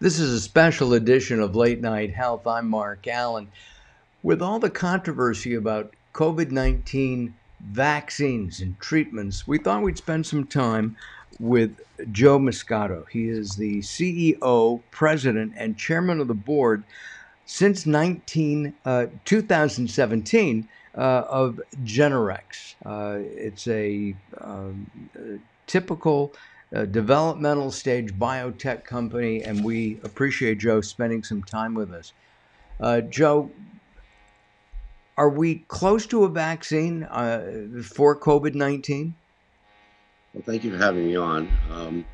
This is a special edition of Late Night Health. I'm Mark Allen. With all the controversy about COVID 19 vaccines and treatments, we thought we'd spend some time with Joe Moscato. He is the CEO, president, and chairman of the board since 19, uh, 2017 uh, of Generex. Uh, it's a, um, a typical a developmental stage biotech company, and we appreciate Joe spending some time with us. Uh, Joe, are we close to a vaccine uh, for COVID 19? Well, thank you for having me on. Um,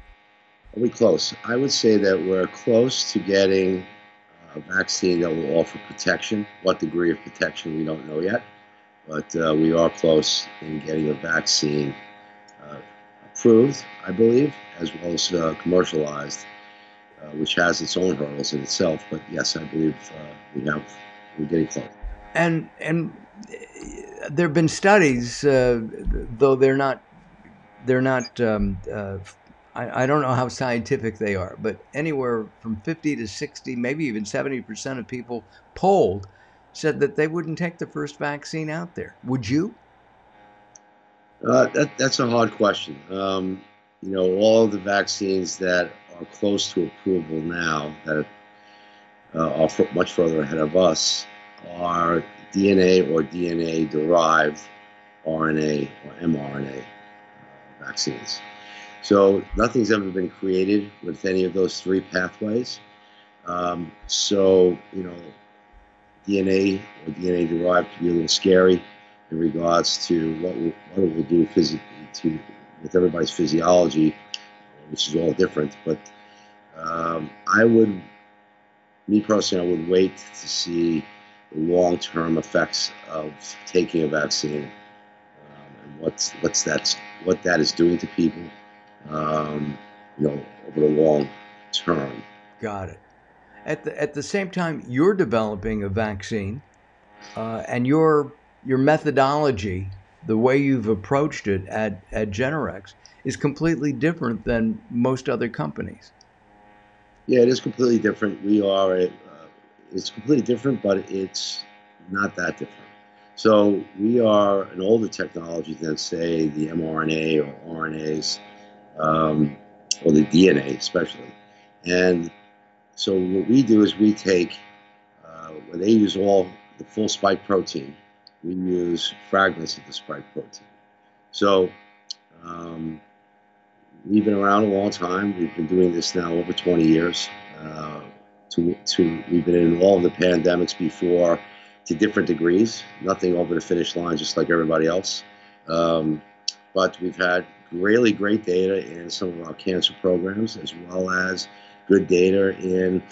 are we close? I would say that we're close to getting a vaccine that will offer protection. What degree of protection, we don't know yet, but uh, we are close in getting a vaccine approved, I believe, as well as uh, commercialized, uh, which has its own hurdles in itself. But yes, I believe uh, we have we're getting close. And and there have been studies, uh, though they're not they're not. Um, uh, I, I don't know how scientific they are, but anywhere from 50 to 60, maybe even 70 percent of people polled said that they wouldn't take the first vaccine out there. Would you? Uh, that, that's a hard question. Um, you know, all the vaccines that are close to approval now, that uh, are much further ahead of us, are DNA or DNA derived RNA or mRNA uh, vaccines. So nothing's ever been created with any of those three pathways. Um, so, you know, DNA or DNA derived can be a little scary in regards to what, we, what it will do physically to with everybody's physiology, which is all different. But um, I would, me personally, I would wait to see the long-term effects of taking a vaccine um, and what's what's that's what that is doing to people, um, you know, over the long term. Got it. At the at the same time, you're developing a vaccine, uh, and you're your methodology, the way you've approached it at, at Generex, is completely different than most other companies. Yeah, it is completely different. We are, uh, it's completely different, but it's not that different. So we are an older technology than, say, the mRNA or RNAs, um, or the DNA especially. And so what we do is we take, uh, when they use all the full spike protein, we use fragments of the spike protein. So um, we've been around a long time. We've been doing this now over 20 years. Uh, to, to, we've been in all of the pandemics before to different degrees, nothing over the finish line, just like everybody else. Um, but we've had really great data in some of our cancer programs, as well as good data in,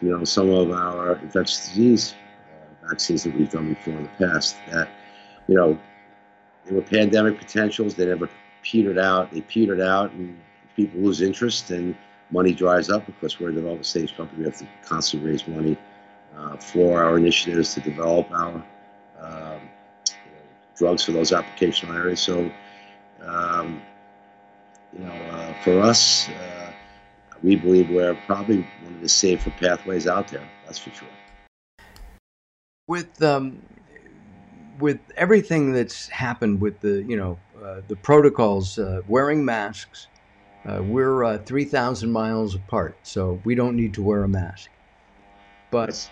you know, some of our infectious disease vaccines that we've done before in the past that, you know, they were pandemic potentials. They never petered out. They petered out, and people lose interest, and money dries up because we're a development stage company. We have to constantly raise money uh, for our initiatives to develop our um, you know, drugs for those applicational areas. So, um, you know, uh, for us, uh, we believe we're probably one of the safer pathways out there. That's for sure with um, with everything that's happened with the you know uh, the protocols, uh, wearing masks. Uh, we're uh, 3,000 miles apart, so we don't need to wear a mask. But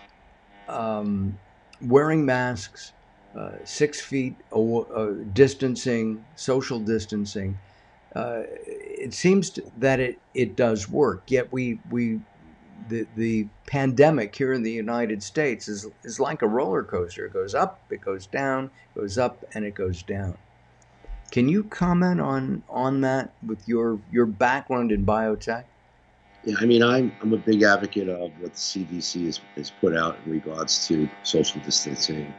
um, wearing masks, uh, six feet distancing, social distancing, it seems to, that it, it does work. Yet we, we the, the pandemic here in the United States is, is like a roller coaster. It goes up, it goes down, it goes up, and it goes down. Can you comment on on that with your your background in biotech? Yeah, I mean, I'm I'm a big advocate of what the CDC has, has put out in regards to social distancing,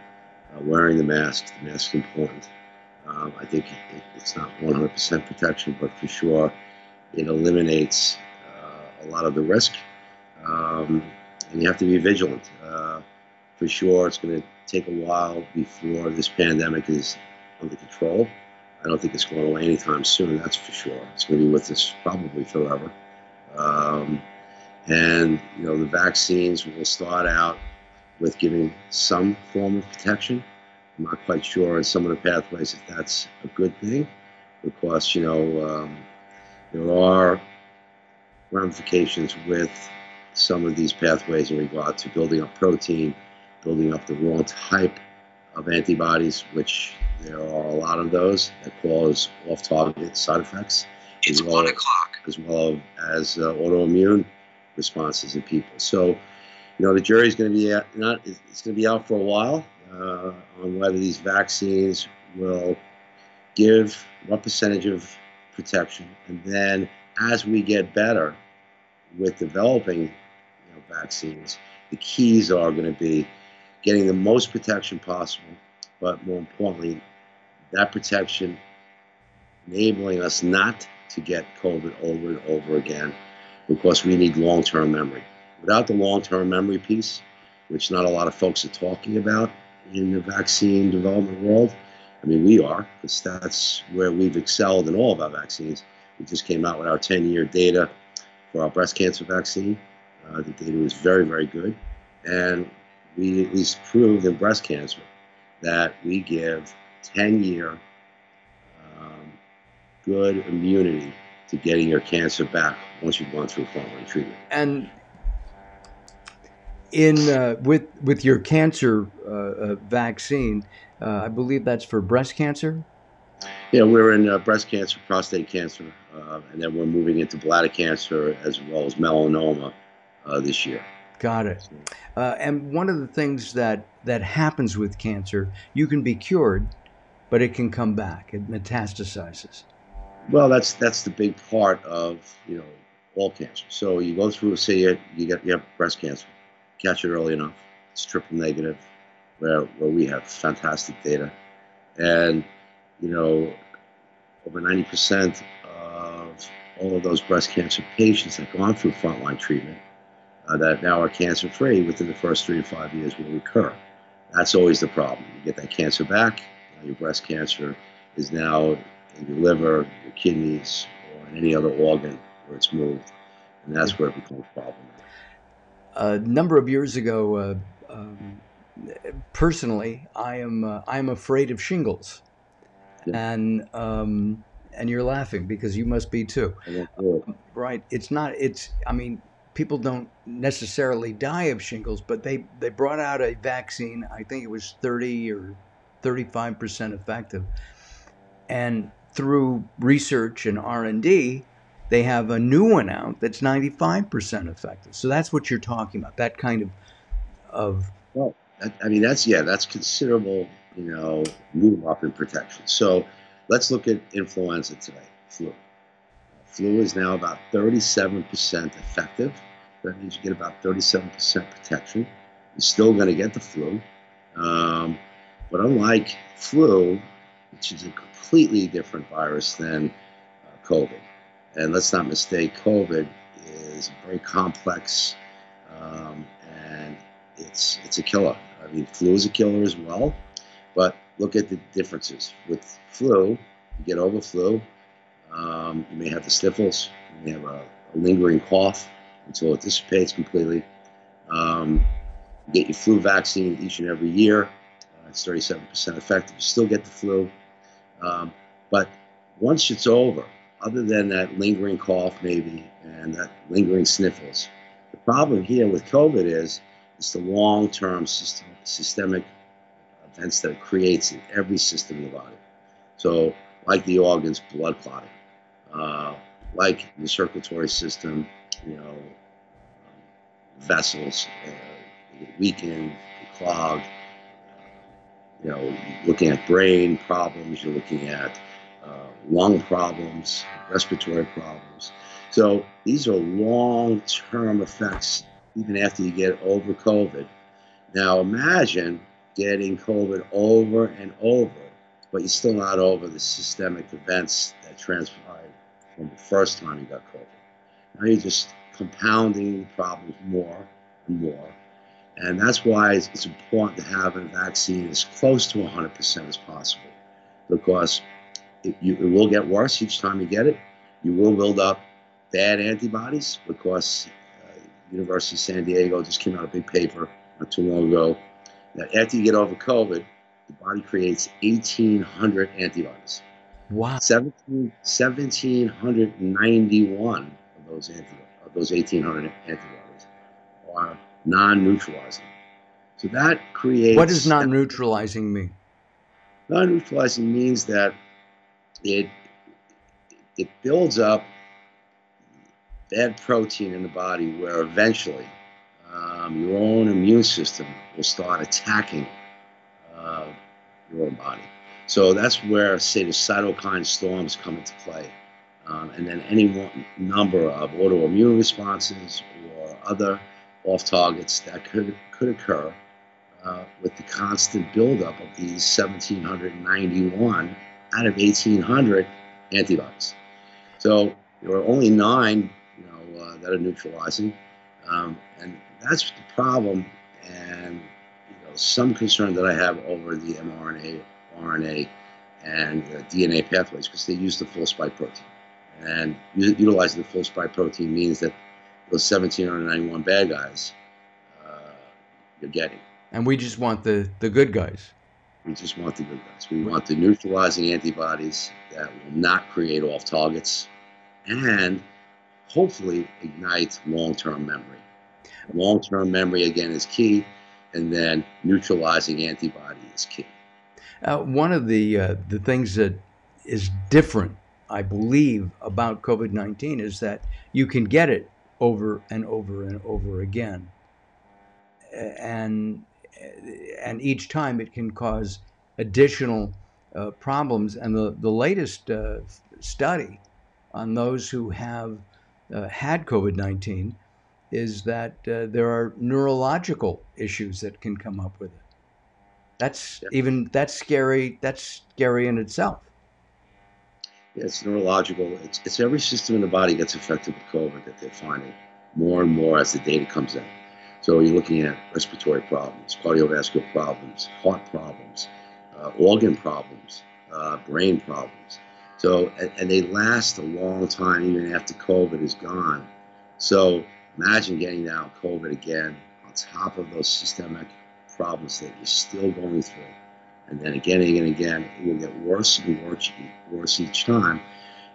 uh, wearing the mask. The mask is important. Um, I think it, it's not 100% protection, but for sure, it eliminates uh, a lot of the risk um, and you have to be vigilant. Uh, for sure, it's going to take a while before this pandemic is under control. I don't think it's going away anytime soon, that's for sure. It's going to be with us probably forever. Um, and, you know, the vaccines will start out with giving some form of protection. I'm not quite sure in some of the pathways if that's a good thing because, you know, um, there are ramifications with some of these pathways in regard to building up protein, building up the wrong type of antibodies, which there are a lot of those that cause off-target side effects. It's well, one o'clock. As well as uh, autoimmune responses in people. So, you know, the jury's going to be out, not it's going to be out for a while uh, on whether these vaccines will give what percentage of protection, and then as we get better with developing vaccines, the keys are going to be getting the most protection possible, but more importantly, that protection enabling us not to get COVID over and over again because we need long term memory. Without the long term memory piece, which not a lot of folks are talking about in the vaccine development world, I mean, we are, because that's where we've excelled in all of our vaccines. We just came out with our 10 year data for our breast cancer vaccine. Uh, the data was very, very good. And we at least proved in breast cancer that we give 10 year um, good immunity to getting your cancer back once you've gone through frontline treatment. And in uh, with with your cancer uh, uh vaccine, uh, I believe that's for breast cancer. Yeah, we're in uh, breast cancer, prostate cancer, and then we're moving into bladder cancer as well as melanoma uh, this year. Got it. Uh, and one of the things that that happens with cancer, you can be cured, but it can come back. It metastasizes. Well, that's that's the big part of you know all cancer. So you go through, say you, you get you have breast cancer, catch it early enough. It's triple negative, where where we have fantastic data, and you know over ninety percent of all of those breast cancer patients that gone through frontline treatment uh, that now are cancer free within the first three to five years will recur. That's always the problem. You get that cancer back, your breast cancer is now in your liver, your kidneys, or in any other organ where it's moved. And that's where it becomes problematic. A number of years ago, uh, um, personally, I am uh, I am afraid of shingles, yeah. and um, and you're laughing because you must be too. right? It's not. It's. I mean, people don't necessarily die of shingles, but they, they brought out a vaccine, I think it was 30 or 35% effective. And through research and R&D, they have a new one out that's 95% effective. So that's what you're talking about, that kind of of well, I mean that's yeah, that's considerable, you know, move up in protection. So let's look at influenza today, flu. Flu is now about 37% effective. That means you get about 37% protection. You're still going to get the flu. Um, but unlike flu, which is a completely different virus than uh, COVID, and let's not mistake, COVID is very complex um, and it's, it's a killer. I mean, flu is a killer as well, but look at the differences. With flu, you get over flu, um, you may have the sniffles, you may have a, a lingering cough until it dissipates completely. Um, get your flu vaccine each and every year. Uh, it's 37% effective. You still get the flu. Um, but once it's over, other than that lingering cough maybe and that lingering sniffles, the problem here with COVID is it's the long-term system, systemic events that it creates in every system in the body. So, like the organs, blood clotting, uh, like the circulatory system, you know, vessels uh, weakened, clogged. You know, looking at brain problems, you're looking at uh, lung problems, respiratory problems. So these are long-term effects even after you get over COVID. Now imagine getting COVID over and over, but you're still not over the systemic events that transpired from the first time you got COVID. Now you're just compounding problems more and more. And that's why it's, it's important to have a vaccine as close to 100% as possible because it, you, it will get worse each time you get it. You will build up bad antibodies because uh, University of San Diego just came out a big paper not too long ago that after you get over COVID, the body creates 1,800 antibodies. Wow. 17, 1,791 of those antibodies, of those 1,800 antibodies are non-neutralizing. So that creates. What does non-neutralizing mean? Non-neutralizing means that it it builds up bad protein in the body where eventually um, your own immune system will start attacking uh, your own body. So that's where, say, the cytokine storms come into play. Um, and then any one number of autoimmune responses or other off targets that could, could occur uh, with the constant buildup of these 1791 out of 1800 antibodies. So there are only nine you know, uh, that are neutralizing. Um, and that's the problem. And you know, some concern that I have over the mRNA, RNA, and DNA pathways because they use the full spike protein. And utilizing the full spike protein means that those 1791 bad guys uh, you're getting. And we just want the, the good guys. We just want the good guys. We want the neutralizing antibodies that will not create off targets and hopefully ignite long term memory. Long term memory, again, is key, and then neutralizing antibody is key. Uh, one of the, uh, the things that is different, I believe, about COVID 19 is that you can get it over and over and over again. And, and each time it can cause additional uh, problems. And the, the latest uh, study on those who have uh, had COVID 19 is that uh, there are neurological issues that can come up with it. That's even that's scary. That's scary in itself. Yeah, it's neurological. It's, it's every system in the body gets affected with COVID that they're finding more and more as the data comes in. So you're looking at respiratory problems, cardiovascular problems, heart problems, uh, organ problems, uh, brain problems. So, and, and, they last a long time even after COVID is gone. So imagine getting now COVID again on top of those systemic problems that you're still going through. And then again and again and again, it will get worse and worse, worse each time.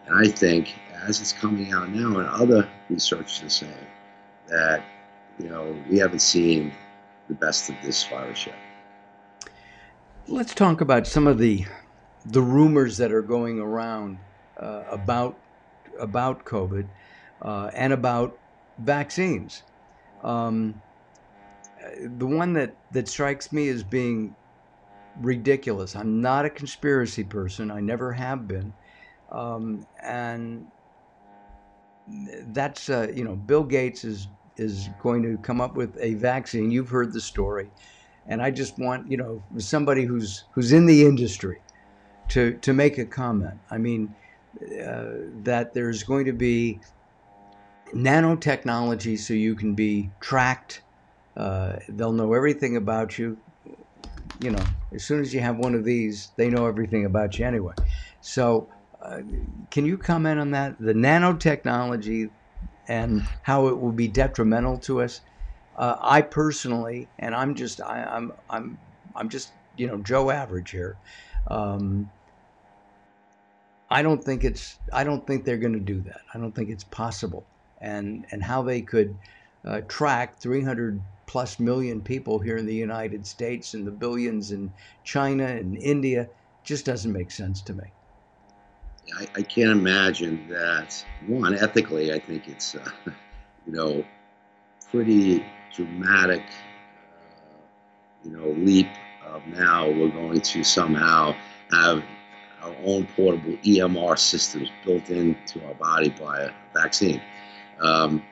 And I think as it's coming out now, and other researchers are saying that, you know, we haven't seen the best of this virus yet. Let's talk about some of the the rumors that are going around uh, about about COVID uh, and about vaccines. Um, the one that, that strikes me as being ridiculous. I'm not a conspiracy person. I never have been. Um, and that's uh, you know Bill Gates is is going to come up with a vaccine. You've heard the story, and I just want you know somebody who's who's in the industry to to make a comment. I mean uh, that there's going to be nanotechnology so you can be tracked. Uh, they'll know everything about you. You know, as soon as you have one of these, they know everything about you anyway. So, uh, can you comment on that? The nanotechnology and how it will be detrimental to us. Uh, I personally, and I'm just, I, am I'm, I'm, I'm just, you know, Joe Average here. Um, I don't think it's I don't think they're going to do that. I don't think it's possible. And and how they could uh, track 300 plus million people here in the United States and the billions in China and India just doesn't make sense to me. I, I can't imagine that. One, ethically, I think it's uh, you know pretty dramatic, uh, you know, leap of now we're going to somehow have our own portable EMR systems built into our body by a vaccine. Um,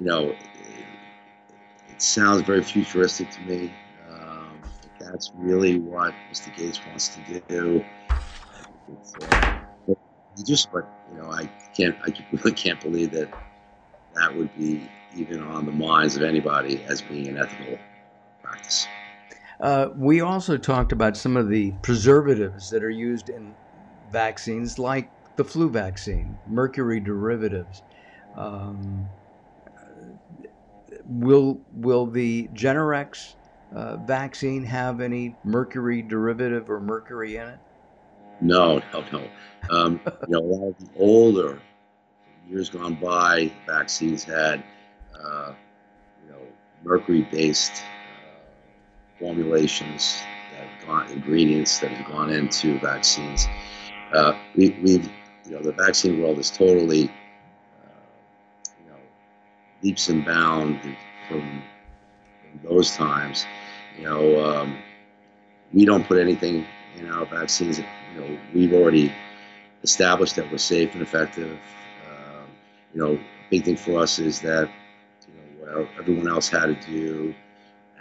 you know, sounds very futuristic to me. Um, that's really what Mr. Gates wants to do. Uh, just, but you know, I can't, I really can't believe that that would be even on the minds of anybody as being an ethical practice. Uh, we also talked about some of the preservatives that are used in vaccines, like the flu vaccine, mercury derivatives. Um, will will the Generex uh, vaccine have any mercury derivative or mercury in it? No, no, no. Um, you know, a lot of the older years gone by vaccines had, uh, you know, mercury-based formulations that have gone, ingredients that have gone into vaccines. Uh, we, we, you know, the vaccine world is totally, uh, leaps and bounds from, those times. You know, um, we don't put anything in our vaccines. You know, we've already established that we're safe and effective. Um, you know, big thing for us is that you know everyone else had to do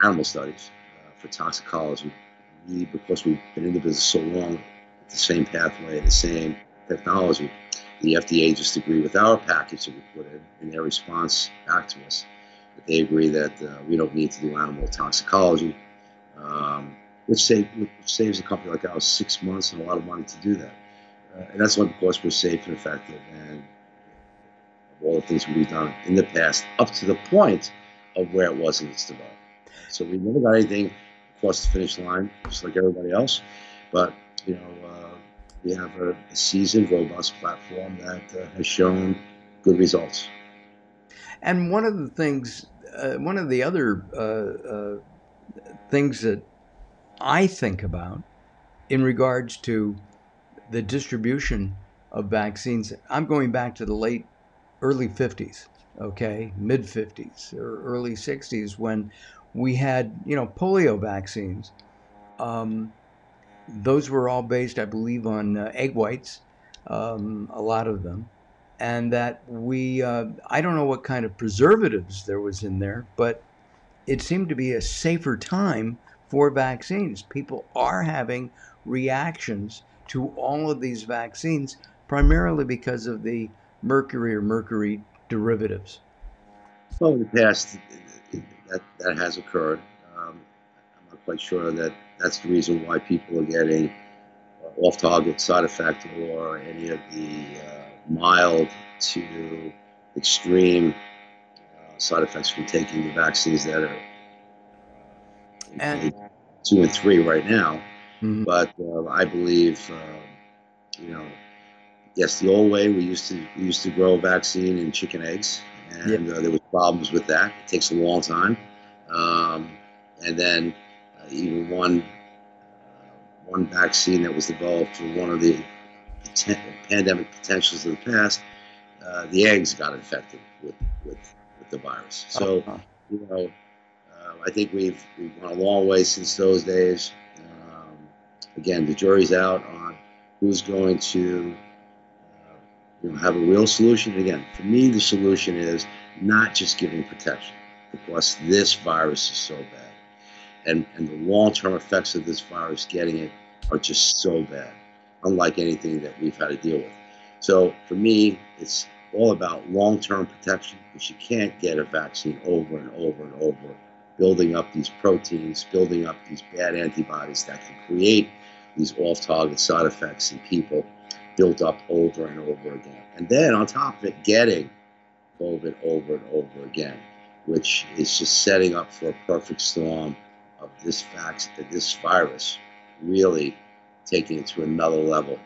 animal studies for toxicology. We, because we've been in the business so long, the same pathway, the same technology, the FDA just agreed with our package that we put in, in their response back to us, that they agree that uh, we don't need to do animal toxicology, um, which, save, which, saves a company like ours six months and a lot of money to do that. Uh, and that's why, of course, we're safe and effective, and all the things we've done in the past, up to the point of where it was in its development. So we never got anything across the finish line, just like everybody else. But you know, uh, we have a, seasoned, robust platform that uh, has shown good results. And one of the things, uh, one of the other uh, uh, things that I think about in regards to the distribution of vaccines, I'm going back to the late, early 50s, okay, mid 50s or early 60s when we had, you know, polio vaccines. Um, those were all based, I believe, on uh, egg whites, um, a lot of them. And that we, uh, I don't know what kind of preservatives there was in there, but it seemed to be a safer time for vaccines. People are having reactions to all of these vaccines, primarily because of the mercury or mercury derivatives. Well, in the past, that that has occurred. Um, I'm not quite sure that that's the reason why people are getting uh, off-target side effect or any of the uh, mild to extreme uh, side effects from taking the vaccines that are and, two and three right now. Mm-hmm. But uh, I believe, uh, you know, yes, the old way we used to we used to grow a vaccine in chicken eggs and uh, there was problems with that. It takes a long time, um, and then uh, even one uh, one vaccine that was developed for one of the pandemic potentials of the past, uh, the eggs got infected with with, with the virus. So uh-huh. you know, uh, I think we've we've gone a long way since those days. Um, again, the jury's out on who's going to you know, have a real solution. Again, for me, the solution is not just giving protection because this virus is so bad. And, and the long term effects of this virus getting it are just so bad, unlike anything that we've had to deal with. So for me, it's all about long term protection because you can't get a vaccine over and over and over, building up these proteins, building up these bad antibodies that can create these off target side effects in people built up over and over again. And then on top of it, getting COVID over and over again, which is just setting up for a perfect storm of this fact, that this virus really taking it to another level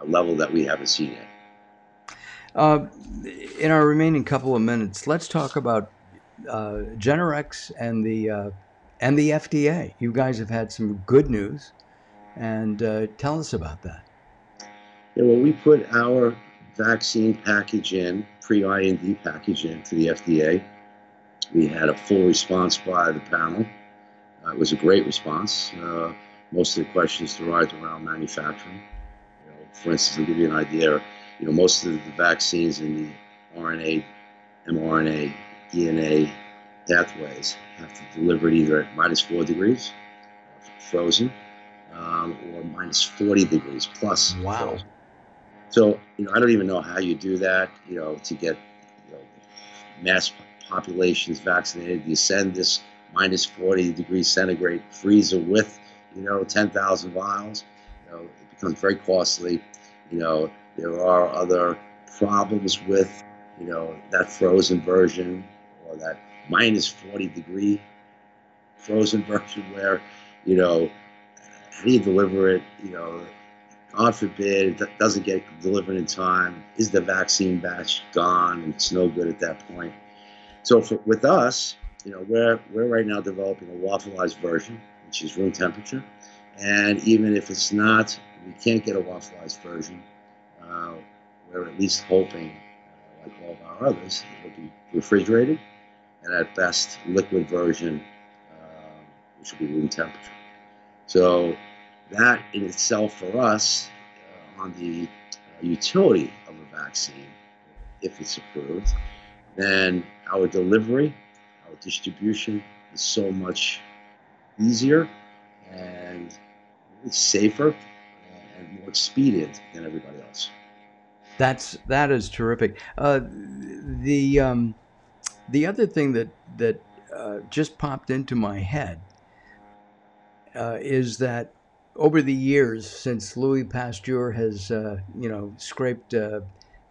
a level that we haven't seen yet. Uh, in our remaining couple of minutes, let's talk about uh, Generex and the uh, and the FDA. You guys have had some good news, and uh, tell us about that. Yeah, well, we put our vaccine package in, pre-IND package in to the FDA. We had a full response by the panel. Uh, it was a great response. Uh, most of the questions derived around manufacturing. You know, for instance, to give you an idea, you know, most of the vaccines in the RNA, mRNA, DNA pathways have to deliver it either at minus four degrees, frozen, um, or minus 40 degrees plus. Wow. Frozen. So, you know, I don't even know how you do that, you know, to get you know, mass populations vaccinated. You send this minus 40 degrees centigrade freezer with, you know, 10,000 vials. You know, it becomes very costly. You know, there are other problems with, you know, that frozen version or that minus 40 degree frozen version where, you know, how do you deliver it? You know, God forbid it doesn't get delivered in time. Is the vaccine batch gone? It's no good at that point. So for, with us, you know, we're we're right now developing a lyophilized version, which is room temperature. And even if it's not, we can't get a lyophilized version. Uh, we're at least hoping, uh, like all of our others, it will be refrigerated, and at best, liquid version, uh, which will be room temperature. So that in itself for us uh, on the uh, utility of a vaccine, if it's approved, then our delivery, distribution is so much easier and safer and more expedient than everybody else. That's that is terrific. Uh, the um, the other thing that that uh, just popped into my head uh, is that over the years, since Louis Pasteur has, uh, you know, scraped uh,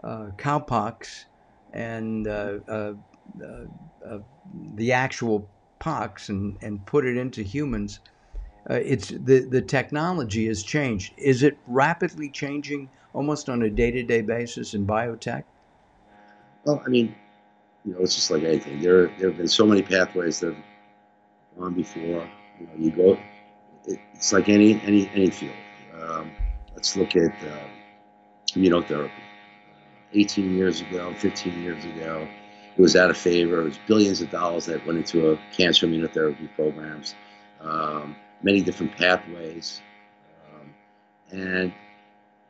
uh, cowpox and the actual pox and, and put it into humans, it's the, the technology has changed. Is it rapidly changing almost on a day to day basis in biotech? Well, I mean, you know, it's just like anything. There, there have been so many pathways that have gone before. You know, you go it's like any any any field. Um, let's look at uh, immunotherapy. Uh, 18 years ago, 15 years ago, it was out of favor. It was billions of dollars that went into a cancer immunotherapy programs, um, many different pathways, um, and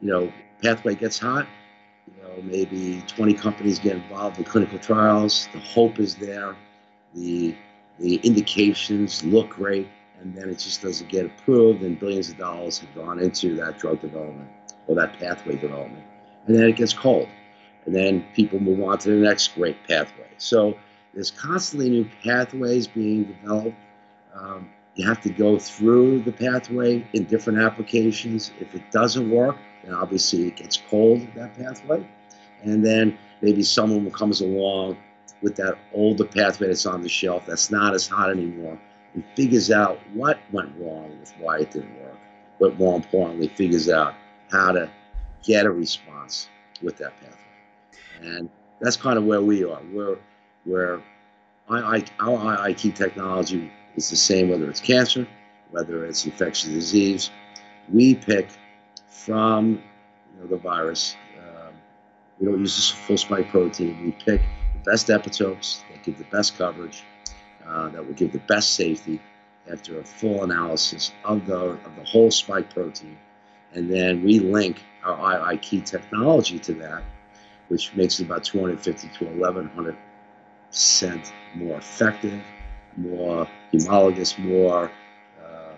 you know, pathway gets hot. You know, maybe 20 companies get involved in clinical trials. The hope is there. The the indications look great and then it just doesn't get approved, and billions of dollars have gone into that drug development or that pathway development. And then it gets cold. And then people move on to the next great pathway. So there's constantly new pathways being developed. Um, you have to go through the pathway in different applications. If it doesn't work, then obviously it gets cold, that pathway. And then maybe someone comes along with that older pathway that's on the shelf that's not as hot anymore and figures out what went wrong with why it didn't work, but more importantly, figures out how to get a response with that pathway. And that's kind of where we are. We're where our Ii-Key technology is the same, whether it's cancer, whether it's infectious disease. We pick from you know, the virus. Um, we don't use a full spike protein. We pick the best epitopes that give the best coverage uh, that will give the best safety after a full analysis of the, of the whole spike protein. And then we link our Ii-Key technology to that, which makes it about 250 to 1100 percent more effective, more homologous, more uh,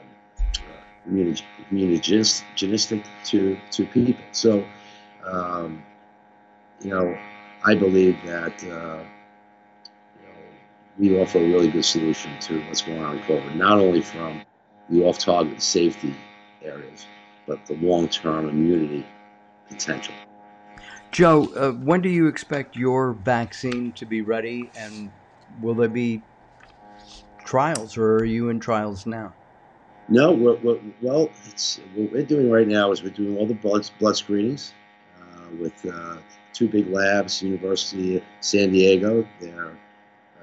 to, to people. So, um, you know, I believe that uh, we offer a really good solution to what's going on in COVID, not only from the off target safety areas, but the long term immunity potential. Joe, uh, when do you expect your vaccine to be ready, and will there be trials, or are you in trials now? No, we're, we're, well, what we're doing right now is we're doing all the blood, blood screenings uh, with uh, two big labs, University of San Diego, their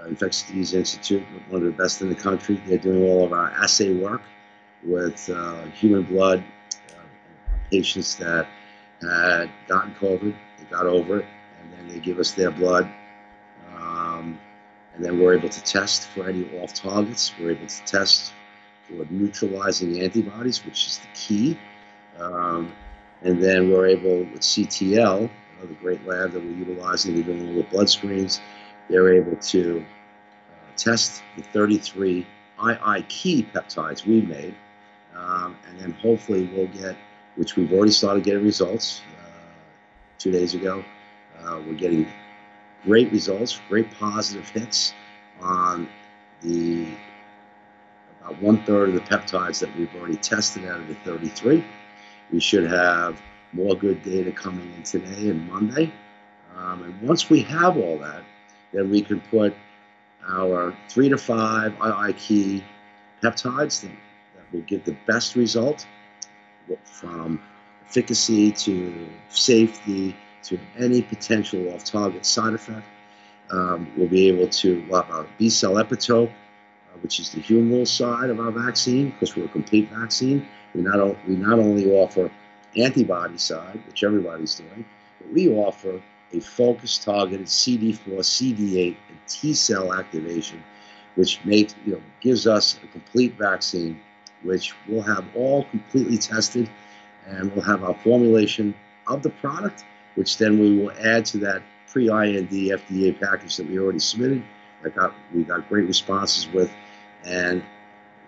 uh, Infectious Disease Institute, one of the best in the country. They're doing all of our assay work with uh, human blood uh, patients that had gotten COVID, they got over it, and then they give us their blood. Um, and then we're able to test for any off targets. We're able to test for neutralizing antibodies, which is the key. Um, and then we're able with CTL, another great lab that we're utilizing, they're doing all the blood screens. They're able to uh, test the 33 Ii-Key peptides we made, um, and then hopefully we'll get, which we've already started getting results two days ago. Uh, we're getting great results, great positive hits on the about one third of the peptides that we've already tested out of the 33. We should have more good data coming in today and Monday. Um, and once we have all that, then we can put our three to five Ii-Key peptides that, that will give the best result from efficacy to safety to any potential off target side effect. Um, we'll be able to have our B cell epitope, uh, which is the humoral side of our vaccine, because we're a complete vaccine. We not, we not only offer antibody side, which everybody's doing, but we offer a focused targeted CD4, CD8, and T cell activation, which makes you know gives us a complete vaccine, which we'll have all completely tested, and we'll have our formulation of the product, which then we will add to that pre-IND FDA package that we already submitted. Got we got great responses with, and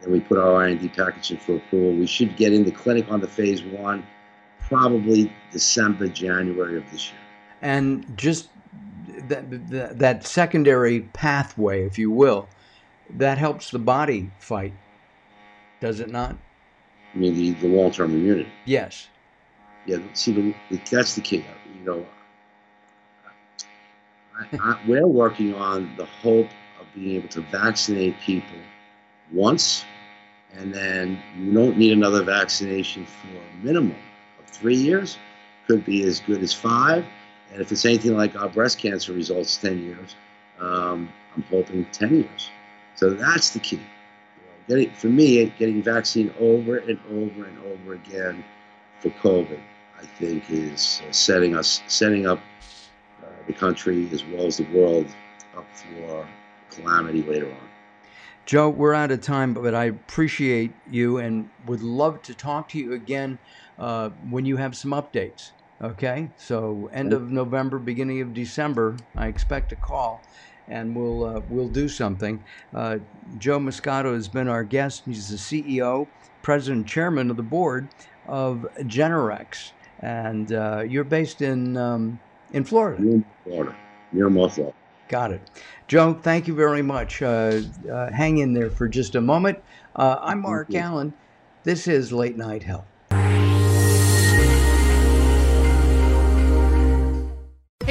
then we put our IND package in for approval. We should get in the clinic on the phase one, probably December, January of this year. And just that, that, that secondary pathway, if you will, that helps the body fight, does it not? I mean, the, the long term immunity. Yes. Yeah, see, the, the, that's the key. You know, I, I, we're working on the hope of being able to vaccinate people once, and then you don't need another vaccination for a minimum of three years. Could be as good as five, and if it's anything like our breast cancer results, ten years. Um, I'm hoping ten years. So that's the key. Getting for me, getting vaccine over and over and over again for COVID, I think, is uh, setting us setting up the country as well as the world up for calamity later on. Joe, we're out of time, but I appreciate you and would love to talk to you again uh, when you have some updates. Okay, so end of November, beginning of December, I expect a call, and we'll uh, we'll do something. Uh, Joe Moscato has been our guest. He's the CEO, president, chairman of the board of Generex, and uh, you're based in um, in Florida. In Florida, near Muscle. Got it. Joe, thank you very much. Uh, uh, hang in there for just a moment. Uh, I'm Mark Allen. This is Late Night Health.